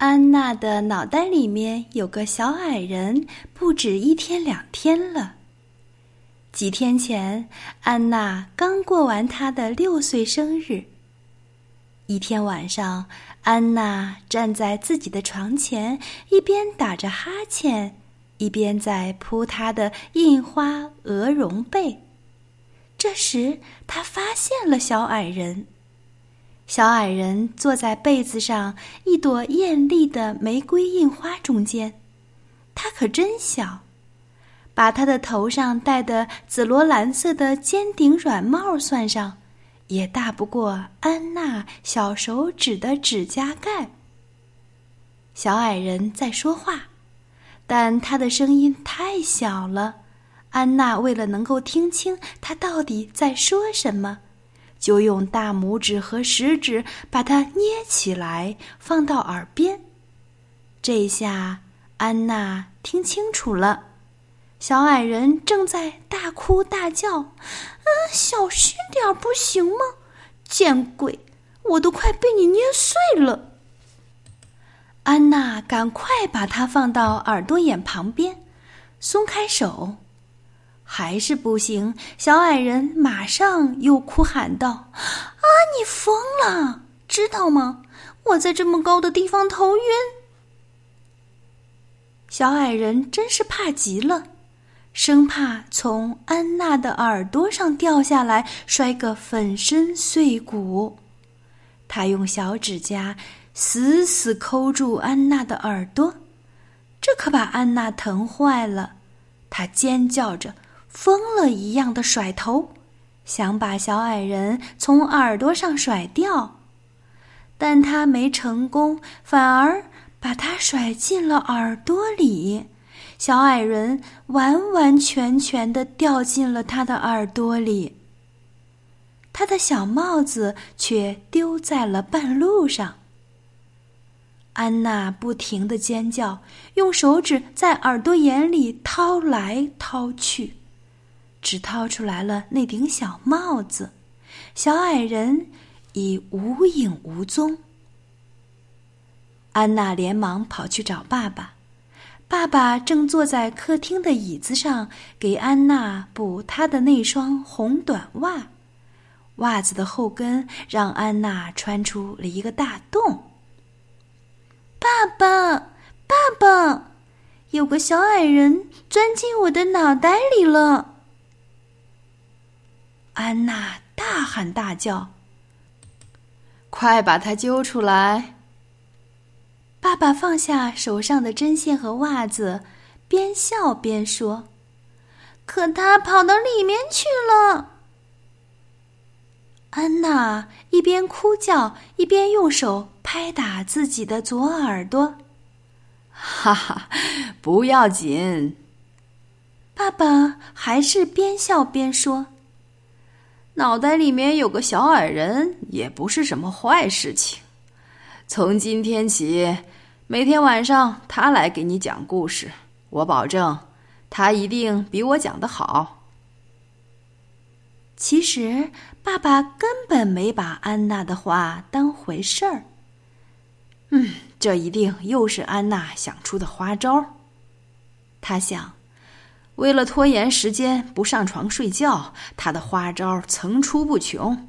安娜的脑袋里面有个小矮人，不止一天两天了。几天前，安娜刚过完她的六岁生日。一天晚上，安娜站在自己的床前，一边打着哈欠，一边在铺她的印花鹅绒被。这时，她发现了小矮人。小矮人坐在被子上，一朵艳丽的玫瑰印花中间。他可真小。把他的头上戴的紫罗兰色的尖顶软帽算上，也大不过安娜小手指的指甲盖。小矮人在说话，但他的声音太小了，安娜为了能够听清他到底在说什么，就用大拇指和食指把它捏起来放到耳边。这下安娜听清楚了。小矮人正在大哭大叫：“啊，小心点，不行吗？见鬼，我都快被你捏碎了！”安娜赶快把它放到耳朵眼旁边，松开手，还是不行。小矮人马上又哭喊道：“啊，你疯了，知道吗？我在这么高的地方头晕。”小矮人真是怕极了。生怕从安娜的耳朵上掉下来，摔个粉身碎骨。他用小指甲死死抠住安娜的耳朵，这可把安娜疼坏了。她尖叫着，疯了一样的甩头，想把小矮人从耳朵上甩掉，但他没成功，反而把他甩进了耳朵里。小矮人完完全全的掉进了他的耳朵里。他的小帽子却丢在了半路上。安娜不停的尖叫，用手指在耳朵眼里掏来掏去，只掏出来了那顶小帽子，小矮人已无影无踪。安娜连忙跑去找爸爸。爸爸正坐在客厅的椅子上，给安娜补她的那双红短袜。袜子的后跟让安娜穿出了一个大洞。爸爸，爸爸，有个小矮人钻进我的脑袋里了！安娜大喊大叫：“快把他揪出来！”爸爸放下手上的针线和袜子，边笑边说：“可他跑到里面去了。”安娜一边哭叫，一边用手拍打自己的左耳朵。“哈哈，不要紧。”爸爸还是边笑边说：“脑袋里面有个小矮人，也不是什么坏事情。”从今天起，每天晚上他来给你讲故事，我保证，他一定比我讲的好。其实，爸爸根本没把安娜的话当回事儿。嗯，这一定又是安娜想出的花招。他想，为了拖延时间不上床睡觉，他的花招层出不穷。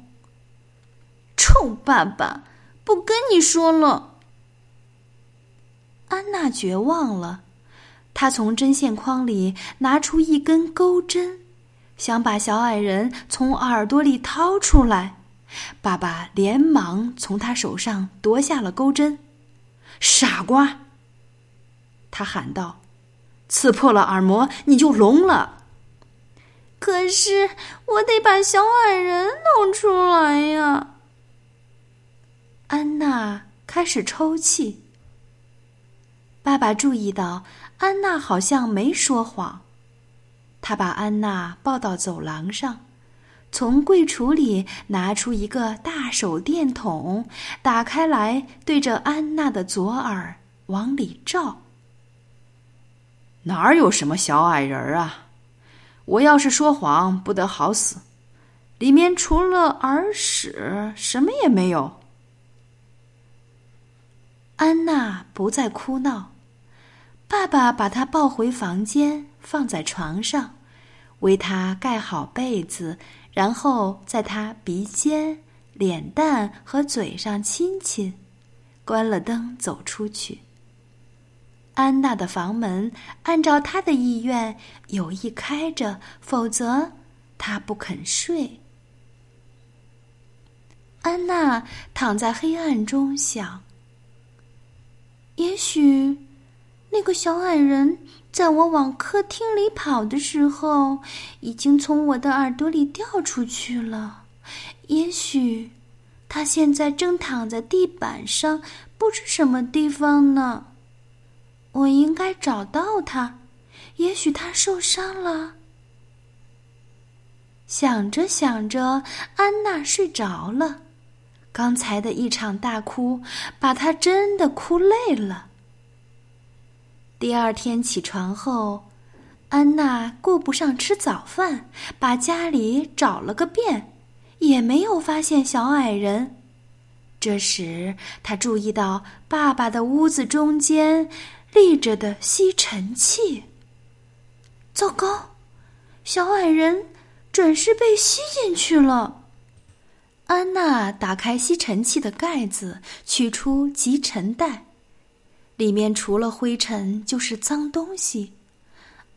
臭爸爸！不跟你说了。安娜绝望了，她从针线筐里拿出一根钩针，想把小矮人从耳朵里掏出来。爸爸连忙从他手上夺下了钩针。傻瓜！他喊道：“刺破了耳膜，你就聋了。”可是我得把小矮人弄出来呀。安娜开始抽泣。爸爸注意到安娜好像没说谎，他把安娜抱到走廊上，从柜橱里拿出一个大手电筒，打开来对着安娜的左耳往里照。哪儿有什么小矮人啊？我要是说谎，不得好死！里面除了耳屎，什么也没有。安娜不再哭闹，爸爸把她抱回房间，放在床上，为她盖好被子，然后在她鼻尖、脸蛋和嘴上亲亲，关了灯走出去。安娜的房门按照她的意愿有意开着，否则她不肯睡。安娜躺在黑暗中想：“也许那个小矮人在我往客厅里跑的时候，已经从我的耳朵里掉出去了。也许他现在正躺在地板上，不知什么地方呢。我应该找到他。也许他受伤了。”想着想着，安娜睡着了。刚才的一场大哭，把他真的哭累了。第二天起床后，安娜顾不上吃早饭，把家里找了个遍，也没有发现小矮人。这时，她注意到爸爸的屋子中间立着的吸尘器。糟糕，小矮人准是被吸进去了。安娜打开吸尘器的盖子，取出集尘袋，里面除了灰尘就是脏东西。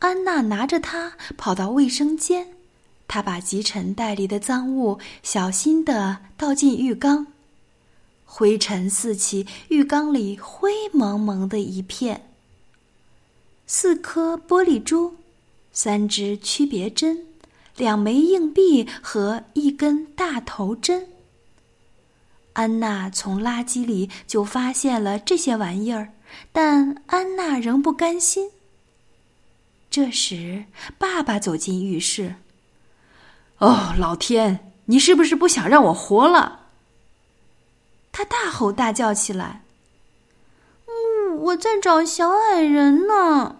安娜拿着它跑到卫生间，她把集尘袋里的脏物小心地倒进浴缸，灰尘四起，浴缸里灰蒙蒙的一片。四颗玻璃珠，三支区别针。两枚硬币和一根大头针。安娜从垃圾里就发现了这些玩意儿，但安娜仍不甘心。这时，爸爸走进浴室。“哦，老天，你是不是不想让我活了？”他大吼大叫起来。“嗯，我在找小矮人呢。”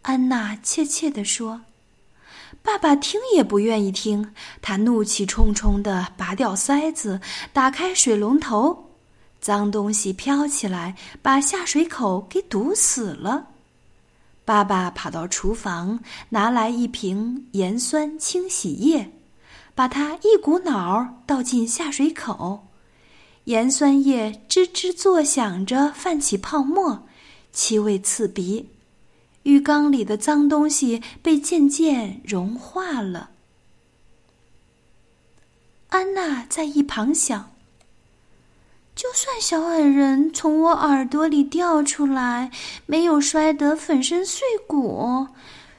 安娜怯怯地说。爸爸听也不愿意听，他怒气冲冲地拔掉塞子，打开水龙头，脏东西飘起来，把下水口给堵死了。爸爸跑到厨房，拿来一瓶盐酸清洗液，把它一股脑倒进下水口，盐酸液吱吱作响着泛起泡沫，气味刺鼻。浴缸里的脏东西被渐渐融化了。安娜在一旁想：“就算小矮人从我耳朵里掉出来，没有摔得粉身碎骨；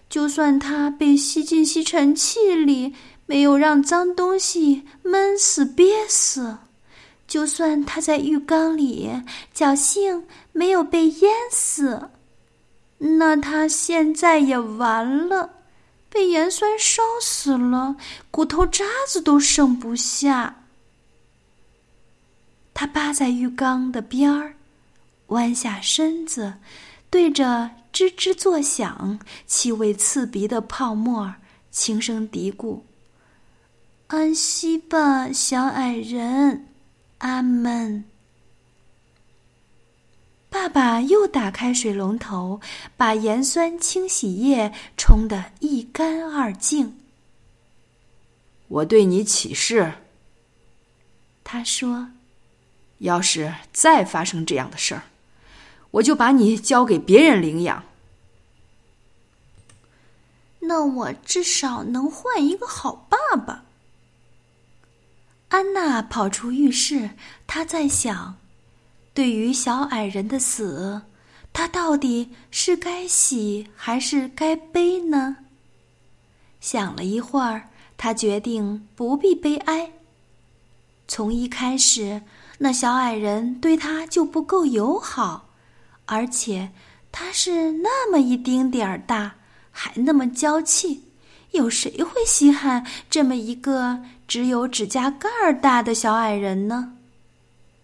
就算他被吸进吸尘器里，没有让脏东西闷死憋死；就算他在浴缸里侥幸没有被淹死。”那他现在也完了，被盐酸烧死了，骨头渣子都剩不下。他趴在浴缸的边儿，弯下身子，对着吱吱作响、气味刺鼻的泡沫，轻声嘀咕：“安息吧，小矮人，阿门。”爸爸又打开水龙头，把盐酸清洗液冲得一干二净。我对你起誓，他说：“要是再发生这样的事儿，我就把你交给别人领养。”那我至少能换一个好爸爸。安娜跑出浴室，她在想。对于小矮人的死，她到底是该喜还是该悲呢？想了一会儿，他决定不必悲哀。从一开始，那小矮人对他就不够友好，而且他是那么一丁点儿大，还那么娇气，有谁会稀罕这么一个只有指甲盖儿大的小矮人呢？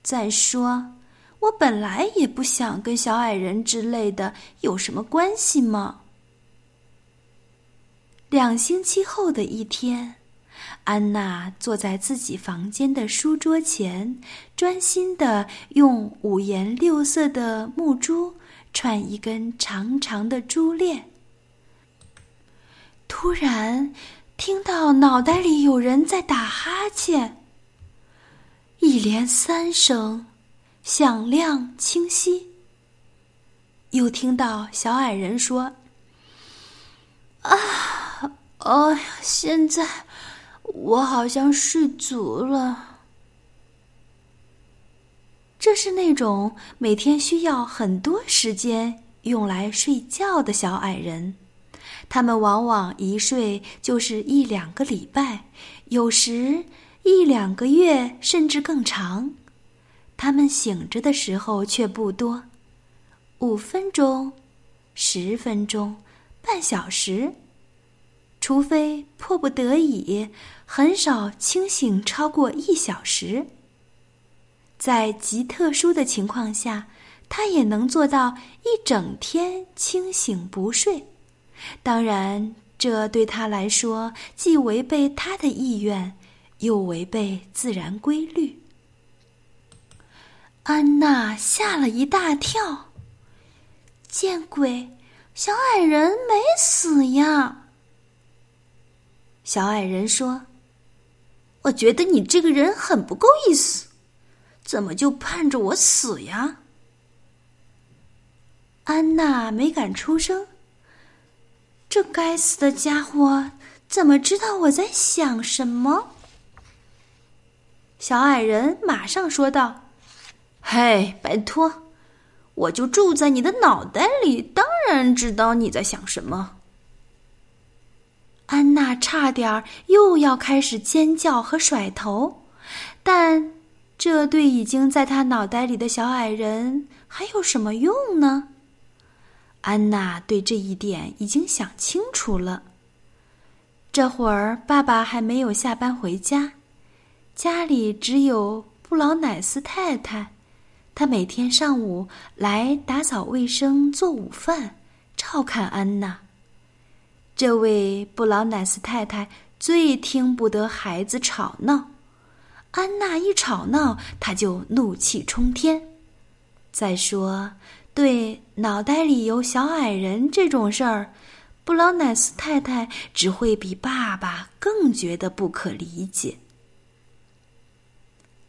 再说。我本来也不想跟小矮人之类的有什么关系嘛。两星期后的一天，安娜坐在自己房间的书桌前，专心的用五颜六色的木珠串一根长长的珠链。突然，听到脑袋里有人在打哈欠，一连三声，响亮清晰。又听到小矮人说：“啊，哦，现在我好像睡足了。”这是那种每天需要很多时间用来睡觉的小矮人。他们往往一睡就是一两个礼拜，有时一两个月，甚至更长。他们醒着的时候却不多。五分钟，十分钟，半小时，除非迫不得已，很少清醒超过一小时。在极特殊的情况下，他也能做到一整天清醒不睡。当然，这对他来说既违背他的意愿，又违背自然规律。安娜吓了一大跳。见鬼！小矮人没死呀。小矮人说：“我觉得你这个人很不够意思，怎么就盼着我死呀？”安娜没敢出声。这该死的家伙怎么知道我在想什么？小矮人马上说道：“嘿，拜托！”我就住在你的脑袋里，当然知道你在想什么。安娜差点又要开始尖叫和甩头，但这对已经在她脑袋里的小矮人还有什么用呢？安娜对这一点已经想清楚了。这会儿爸爸还没有下班回家，家里只有布劳奈斯太太。她每天上午来打扫卫生、做午饭、照看安娜。这位布劳奈斯太太最听不得孩子吵闹，安娜一吵闹，她就怒气冲天。再说，对脑袋里有小矮人这种事儿，布劳乃斯太太只会比爸爸更觉得不可理解。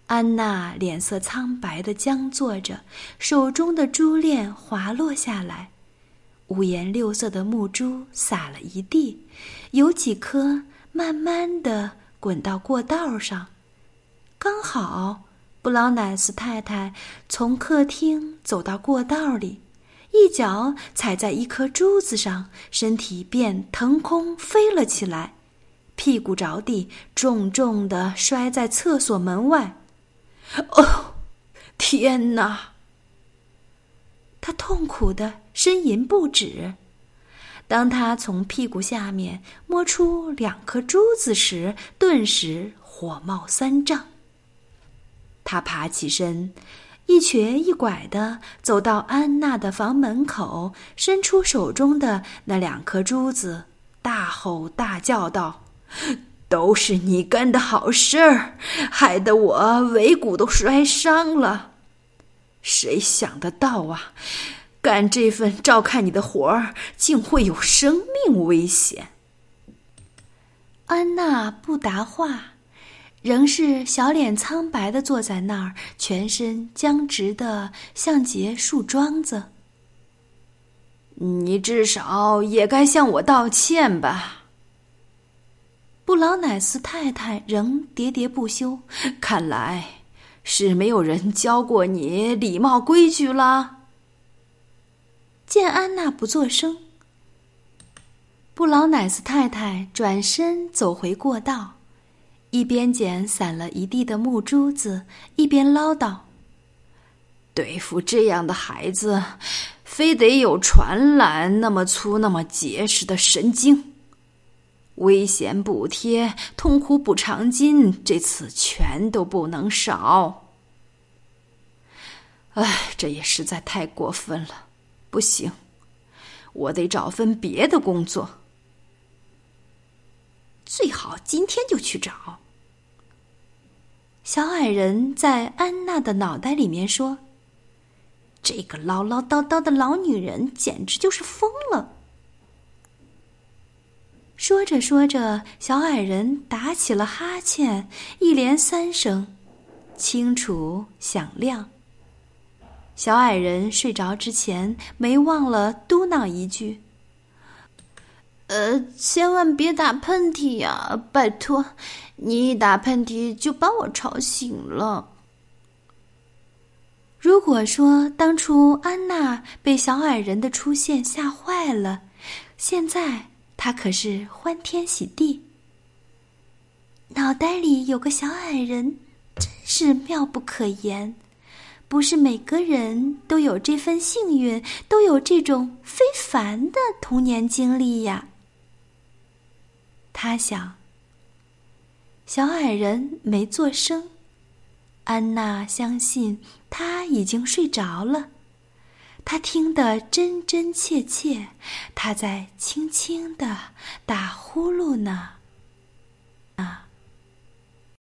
安娜脸色苍白的僵坐着，手中的珠链滑落下来，五颜六色的木珠洒了一地，有几颗慢慢的滚到过道上。刚好，布劳乃斯太太从客厅走到过道里，一脚踩在一颗珠子上，身体便腾空飞了起来，屁股着地，重重的摔在厕所门外。哦，天哪！他痛苦的呻吟不止。当他从屁股下面摸出两颗珠子时，顿时火冒三丈。他爬起身，一瘸一拐的走到安娜的房门口，伸出手中的那两颗珠子，大吼大叫道。都是你干的好事儿，害得我尾骨都摔伤了。谁想得到啊，干这份照看你的活儿，竟会有生命危险。安娜不答话，仍是小脸苍白的坐在那儿，全身僵直的像截树桩子。你至少也该向我道歉吧。布劳乃斯太太仍喋喋不休，看来是没有人教过你礼貌规矩了。见安娜不作声，布劳乃斯太太转身走回过道，一边捡散了一地的木珠子，一边唠叨：“对付这样的孩子，非得有船缆那么粗、那么结实的神经。”危险补贴、痛苦补偿金，这次全都不能少。唉，这也实在太过分了，不行，我得找份别的工作。最好今天就去找。小矮人在安娜的脑袋里面说：“这个唠唠叨叨的老女人简直就是疯了。”说着说着，小矮人打起了哈欠，一连三声，清楚响亮。小矮人睡着之前，没忘了嘟囔一句：“呃，千万别打喷嚏呀，拜托！你一打喷嚏就把我吵醒了。”如果说当初安娜被小矮人的出现吓坏了，现在……她可是欢天喜地，脑袋里有个小矮人，真是妙不可言。不是每个人都有这份幸运，都有这种非凡的童年经历呀。他想，小矮人没做声，安娜相信他已经睡着了。他听得真真切切，他在轻轻的打呼噜呢。